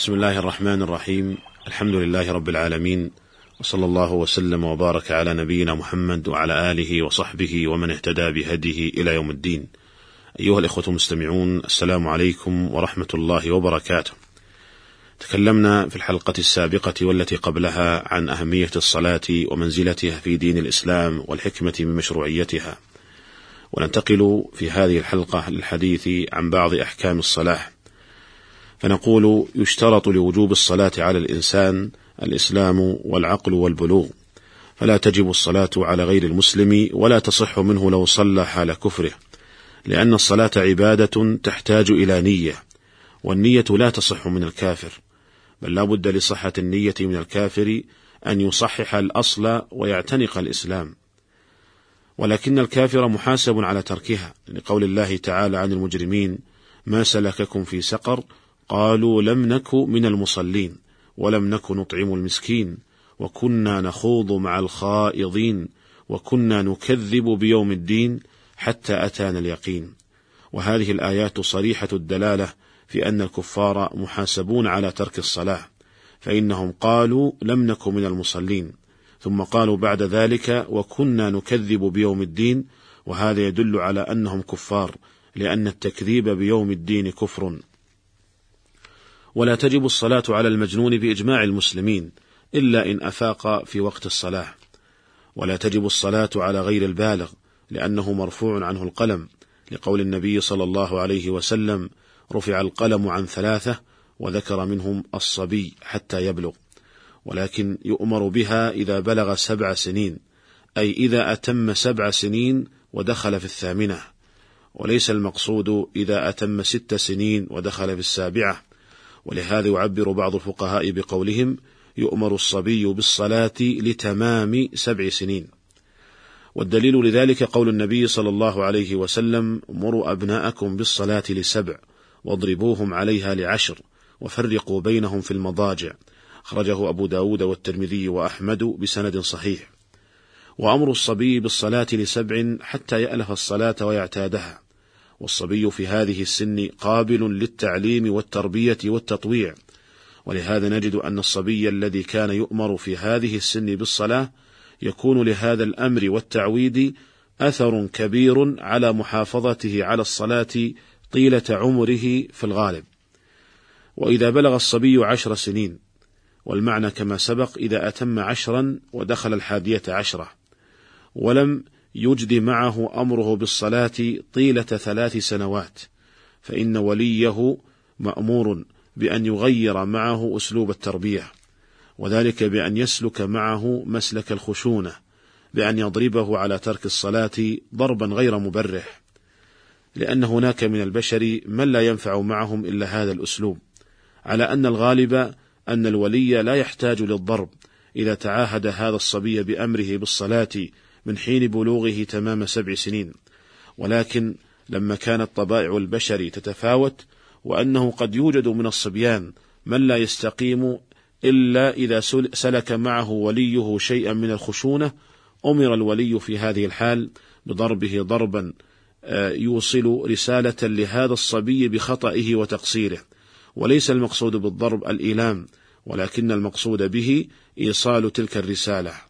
بسم الله الرحمن الرحيم الحمد لله رب العالمين وصلى الله وسلم وبارك على نبينا محمد وعلى اله وصحبه ومن اهتدى بهديه إلى يوم الدين. ايها الاخوه المستمعون السلام عليكم ورحمه الله وبركاته. تكلمنا في الحلقة السابقه والتي قبلها عن اهميه الصلاه ومنزلتها في دين الاسلام والحكمه من مشروعيتها. وننتقل في هذه الحلقة للحديث عن بعض احكام الصلاه. فنقول يشترط لوجوب الصلاة على الإنسان الإسلام والعقل والبلوغ فلا تجب الصلاة على غير المسلم ولا تصح منه لو صلى حال كفره لأن الصلاة عبادة تحتاج إلى نية والنية لا تصح من الكافر بل لا بد لصحة النية من الكافر أن يصحح الأصل ويعتنق الإسلام. ولكن الكافر محاسب على تركها لقول الله تعالى عن المجرمين ما سلككم في سقر قالوا لم نك من المصلين ولم نك نطعم المسكين وكنا نخوض مع الخائضين وكنا نكذب بيوم الدين حتى أتانا اليقين. وهذه الآيات صريحة الدلالة في أن الكفار محاسبون على ترك الصلاة فإنهم قالوا لم نك من المصلين ثم قالوا بعد ذلك وكنا نكذب بيوم الدين وهذا يدل على أنهم كفار لأن التكذيب بيوم الدين كفر. ولا تجب الصلاة على المجنون بإجماع المسلمين إلا إن أفاق في وقت الصلاة. ولا تجب الصلاة على غير البالغ لأنه مرفوع عنه القلم. لقول النبي صلى الله عليه وسلم رفع القلم عن ثلاثة وذكر منهم الصبي حتى يبلغ. ولكن يؤمر بها إذا بلغ سبع سنين أي إذا أتم سبع سنين ودخل في الثامنة. وليس المقصود إذا أتم ست سنين ودخل في السابعة. ولهذا يعبر بعض الفقهاء بقولهم يؤمر الصبي بالصلاة لتمام سبع سنين. والدليل لذلك قول النبي صلى الله عليه وسلم مروا أبناءكم بالصلاة لسبع واضربوهم عليها لعشر وفرقوا بينهم في المضاجع أخرجه أبو داود والترمذي وأحمد بسند صحيح. وأمر الصبي بالصلاة لسبع حتى يألف الصلاة ويعتادها. والصبي في هذه السن قابل للتعليم والتربية والتطويع. ولهذا نجد أن الصبي الذي كان يؤمر في هذه السن بالصلاة يكون لهذا الأمر والتعويد أثر كبير على محافظته على الصلاة طيلة عمره في الغالب. وإذا بلغ الصبي عشر سنين والمعنى كما سبق إذا أتم عشرا ودخل الحادية عشرة ولم يجدي معه أمره بالصلاة طيلة ثلاث سنوات فإن وليه مأمور بأن يغير معه أسلوب التربيه وذلك بأن يسلك معه مسلك الخشونة بأن يضربه على ترك الصلاة ضربا غير مبرح لأن هناك من البشر من لا ينفع معهم إلا هذا الأسلوب على أن الغالب أن الولي لا يحتاج للضرب إذا تعاهد هذا الصبي بأمره بالصلاة من حين بلوغه تمام سبع سنين. ولكن لما كانت طبائع البشر تتفاوت وأنه قد يوجد من الصبيان من لا يستقيم إلا إذا سلك معه وليه شيئا من الخشونة أمر الولي في هذه الحال بضربه ضربا آه، يوصل رسالة لهذا الصبي بخطئه وتقصيره. وليس المقصود بالضرب الإيلام ولكن المقصود به إيصال تلك الرسالة.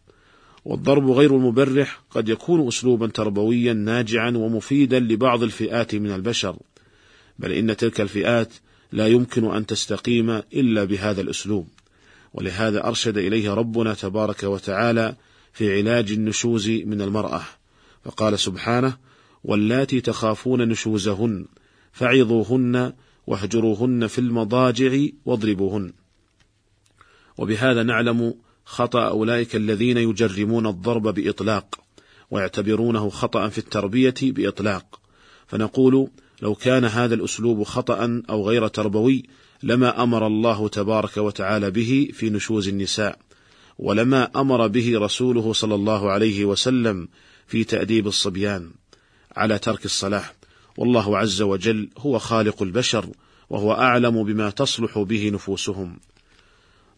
والضرب غير المبرح قد يكون اسلوبا تربويا ناجعا ومفيدا لبعض الفئات من البشر. بل إن تلك الفئات لا يمكن أن تستقيم إلا بهذا الأسلوب. ولهذا أرشد إليه ربنا تبارك وتعالى في علاج النشوز من المرأة. فقال سبحانه واللاتي تخافون نشوزهن فعظوهن واهجروهن في المضاجع واضربوهن. وبهذا نعلم خطأ أولئك الذين يجرمون الضرب بإطلاق ويعتبرونه خطأ في التربية بإطلاق. فنقول لو كان هذا الأسلوب خطأ أو غير تربوي لما أمر الله تبارك وتعالى به في نشوز النساء ولما أمر به رسوله صلى الله عليه وسلم في تأديب الصبيان على ترك الصلاة والله عز وجل هو خالق البشر وهو أعلم بما تصلح به نفوسهم.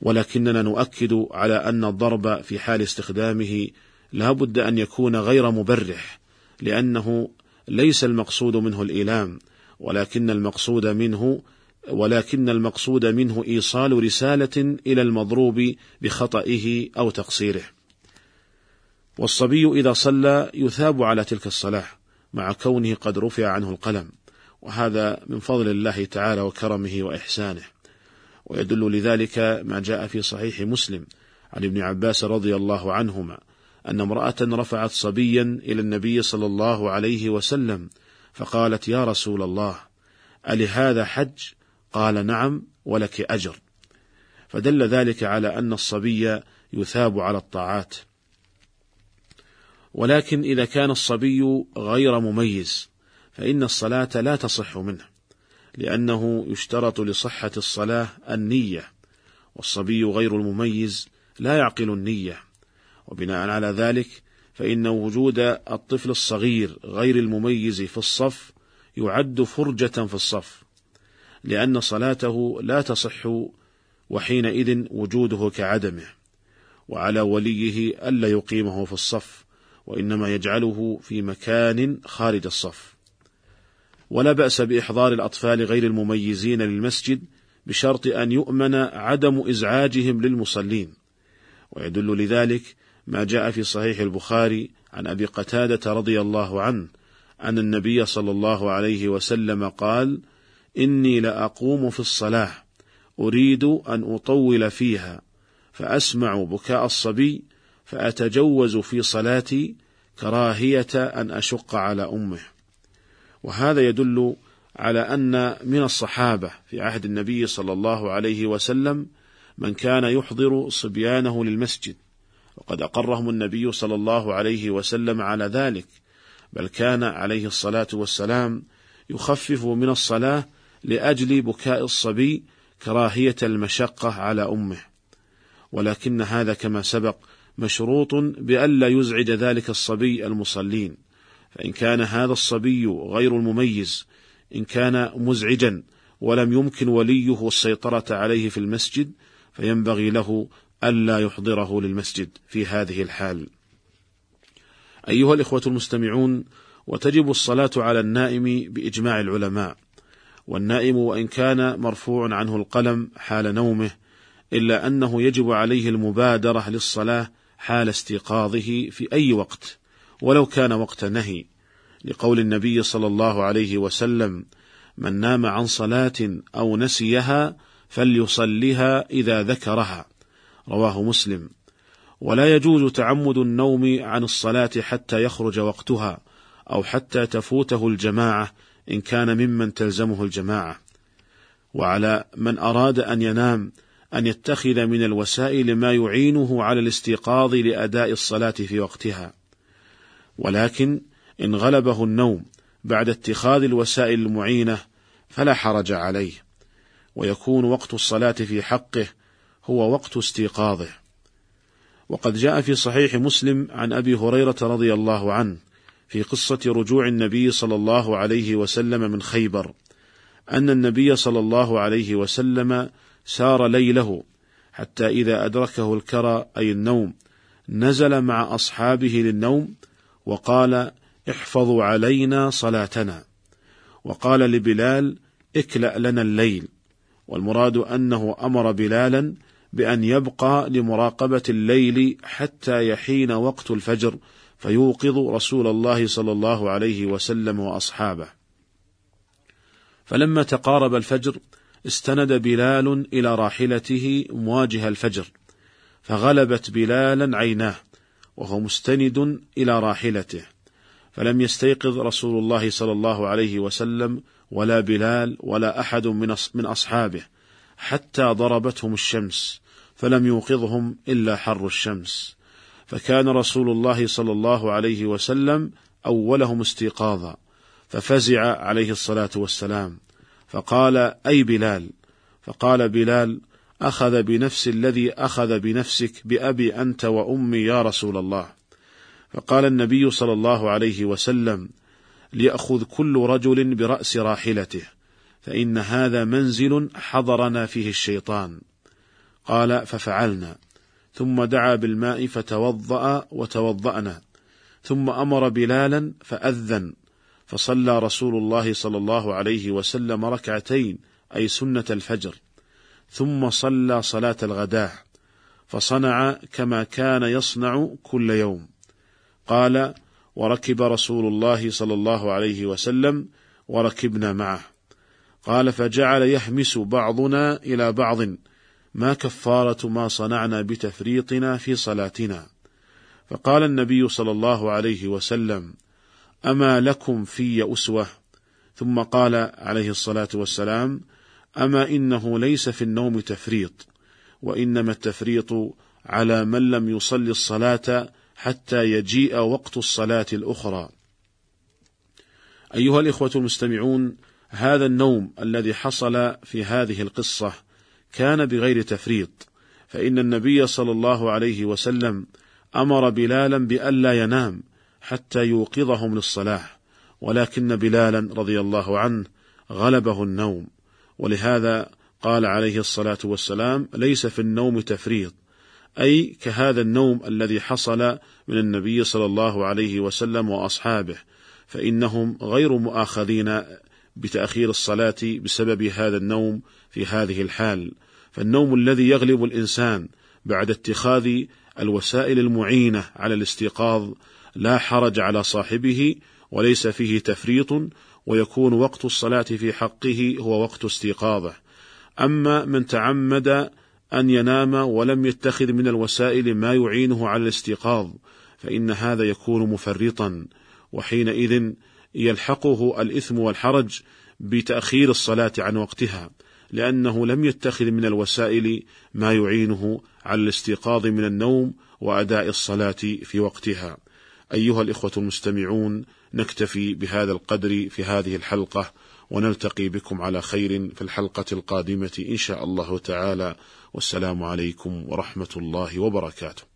ولكننا نؤكد على أن الضرب في حال استخدامه لا بد أن يكون غير مبرح لأنه ليس المقصود منه الإيلام ولكن المقصود منه ولكن المقصود منه إيصال رسالة إلى المضروب بخطئه أو تقصيره. والصبي إذا صلى يثاب على تلك الصلاة مع كونه قد رفع عنه القلم وهذا من فضل الله تعالى وكرمه وإحسانه. ويدل لذلك ما جاء في صحيح مسلم عن ابن عباس رضي الله عنهما أن امرأة رفعت صبيا إلى النبي صلى الله عليه وسلم فقالت يا رسول الله ألهذا حج؟ قال نعم ولك أجر. فدل ذلك على أن الصبي يثاب على الطاعات. ولكن إذا كان الصبي غير مميز فإن الصلاة لا تصح منه. لأنه يشترط لصحة الصلاة النية والصبي غير المميز لا يعقل النية. وبناء على ذلك فإن وجود الطفل الصغير غير المميز في الصف يعد فرجة في الصف لأن صلاته لا تصح وحينئذ وجوده كعدمه وعلى وليه ألا يقيمه في الصف وإنما يجعله في مكان خارج الصف. ولا بأس بإحضار الأطفال غير المميزين للمسجد بشرط أن يؤمن عدم إزعاجهم للمصلين ويدل لذلك ما جاء في صحيح البخاري عن أبي قتادة رضي الله عنه أن النبي صلى الله عليه وسلم قال: إني لأقوم في الصلاة أريد أن أطول فيها فأسمع بكاء الصبي فأتجوز في صلاتي كراهية أن أشق على أمه. وهذا يدل على أن من الصحابة في عهد النبي صلى الله عليه وسلم من كان يحضر صبيانه للمسجد وقد أقرهم النبي صلى الله عليه وسلم على ذلك بل كان عليه الصلاة والسلام يخفف من الصلاة لأجل بكاء الصبي كراهية المشقة على أمه. ولكن هذا كما سبق مشروط بألا يزعج ذلك الصبي المصلين. فإن كان هذا الصبي غير المميز إن كان مزعجا ولم يمكن وليه السيطرة عليه في المسجد فينبغي له ألا يحضره للمسجد في هذه الحال. أيها الإخوة المستمعون، وتجب الصلاة على النائم بإجماع العلماء، والنائم وإن كان مرفوع عنه القلم حال نومه، إلا أنه يجب عليه المبادرة للصلاة حال استيقاظه في أي وقت، ولو كان وقت نهي، لقول النبي صلى الله عليه وسلم: من نام عن صلاة أو نسيها فليصلها إذا ذكرها. رواه مسلم. ولا يجوز تعمد النوم عن الصلاة حتى يخرج وقتها أو حتى تفوته الجماعة إن كان ممن تلزمه الجماعة. وعلى من أراد أن ينام أن يتخذ من الوسائل ما يعينه على الاستيقاظ لأداء الصلاة في وقتها. ولكن إن غلبه النوم بعد اتخاذ الوسائل المعينة فلا حرج عليه ويكون وقت الصلاة في حقه هو وقت استيقاظه. وقد جاء في صحيح مسلم عن أبي هريرة رضي الله عنه في قصة رجوع النبي صلى الله عليه وسلم من خيبر أن النبي صلى الله عليه وسلم سار ليله حتى إذا أدركه الكرى أي النوم نزل مع أصحابه للنوم وقال احفظوا علينا صلاتنا. وقال لبلال اكلأ لنا الليل. والمراد أنه أمر بلالا بأن يبقى لمراقبة الليل حتى يحين وقت الفجر فيوقظ رسول الله صلى الله عليه وسلم وأصحابه. فلما تقارب الفجر استند بلال إلى راحلته مواجه الفجر، فغلبت بلالا عيناه. وهو مستند إلى راحلته، فلم يستيقظ رسول الله صلى الله عليه وسلم ولا بلال ولا أحد من أصحابه حتى ضربتهم الشمس فلم يوقظهم إلا حر الشمس. فكان رسول الله صلى الله عليه وسلم أولهم استيقاظا ففزع عليه الصلاة والسلام فقال أي بلال؟ فقال بلال أخذ بنفس الذي أخذ بنفسك بأبي أنت وأمي يا رسول الله. فقال النبي صلى الله عليه وسلم ليأخذ كل رجل برأس راحلته فإن هذا منزل حضرنا فيه الشيطان. قال ففعلنا. ثم دعا بالماء فتوضأ وتوضأنا. ثم أمر بلالا فأذن. فصلى رسول الله صلى الله عليه وسلم ركعتين أي سنة الفجر. ثم صلى صلاة الغداة فصنع كما كان يصنع كل يوم. قال وركب رسول الله صلى الله عليه وسلم وركبنا معه. قال فجعل يهمس بعضنا إلى بعض ما كفارة ما صنعنا بتفريطنا في صلاتنا. فقال النبي صلى الله عليه وسلم أما لكم في أسوة. ثم قال عليه الصلاة والسلام أما إنه ليس في النوم تفريط وإنما التفريط على من لم يصلي الصلاة حتى يجيء وقت الصلاة الأخرى. أيها الإخوة المستمعون هذا النوم الذي حصل في هذه القصة كان بغير تفريط فإن النبي صلى الله عليه وسلم أمر بلالا بألا ينام حتى يوقظهم للصلاة ولكن بلالا رضي الله عنه غلبه النوم. ولهذا قال عليه الصلاة والسلام ليس في النوم تفريط أي كهذا النوم الذي حصل من النبي صلى الله عليه وسلم وأصحابه فإنهم غير مؤاخذين بتأخير الصلاة بسبب هذا النوم في هذه الحال. فالنوم الذي يغلب الإنسان بعد اتخاذ الوسائل المعينة على الاستيقاظ لا حرج على صاحبه وليس فيه تفريط ويكون وقت الصلاة في حقه هو وقت استيقاظه أما من تعمد أن ينام ولم يتخذ من الوسائل ما يعينه على الاستيقاظ فإن هذا يكون مفرطا وحينئذ يلحقه الإثم والحرج بتأخير الصلاة عن وقتها لأنه لم يتخذ من الوسائل ما يعينه على الاستيقاظ من النوم وأداء الصلاة في وقتها. أيها الإخوة المستمعون، نكتفي بهذا القدر في هذه الحلقة ونلتقي بكم على خير في الحلقة القادمة إن شاء الله تعالى والسلام عليكم ورحمة الله وبركاته.